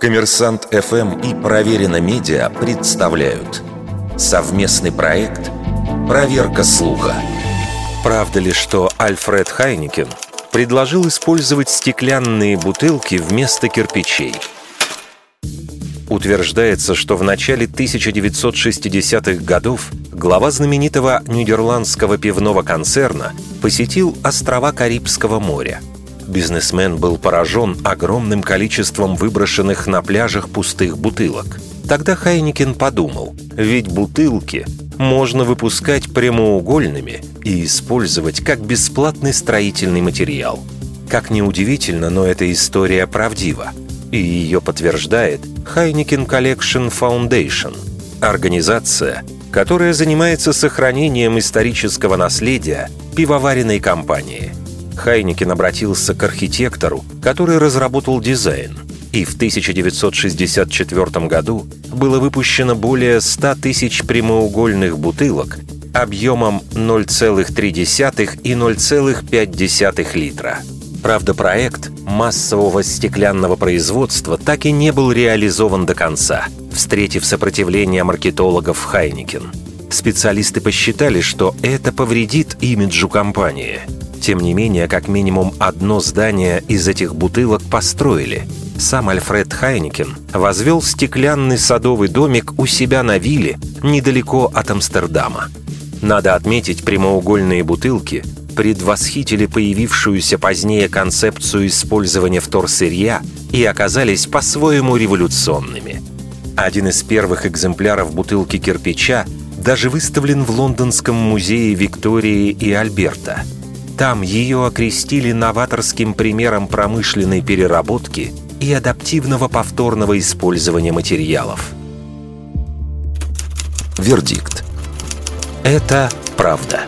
Коммерсант ФМ и Проверено Медиа представляют совместный проект «Проверка слуха». Правда ли, что Альфред Хайникен предложил использовать стеклянные бутылки вместо кирпичей? Утверждается, что в начале 1960-х годов глава знаменитого нидерландского пивного концерна посетил острова Карибского моря – Бизнесмен был поражен огромным количеством выброшенных на пляжах пустых бутылок. Тогда Хайникин подумал, ведь бутылки можно выпускать прямоугольными и использовать как бесплатный строительный материал. Как ни удивительно, но эта история правдива. И ее подтверждает Heineken Collection Foundation – организация, которая занимается сохранением исторического наследия пивоваренной компании – Хайникин обратился к архитектору, который разработал дизайн. И в 1964 году было выпущено более 100 тысяч прямоугольных бутылок объемом 0,3 и 0,5 литра. Правда, проект массового стеклянного производства так и не был реализован до конца, встретив сопротивление маркетологов Хайникин. Специалисты посчитали, что это повредит имиджу компании – тем не менее, как минимум одно здание из этих бутылок построили. Сам Альфред Хайникен возвел стеклянный садовый домик у себя на вилле недалеко от Амстердама. Надо отметить, прямоугольные бутылки предвосхитили появившуюся позднее концепцию использования вторсырья и оказались по-своему революционными. Один из первых экземпляров бутылки кирпича даже выставлен в Лондонском музее Виктории и Альберта – там ее окрестили новаторским примером промышленной переработки и адаптивного повторного использования материалов. Вердикт. Это правда.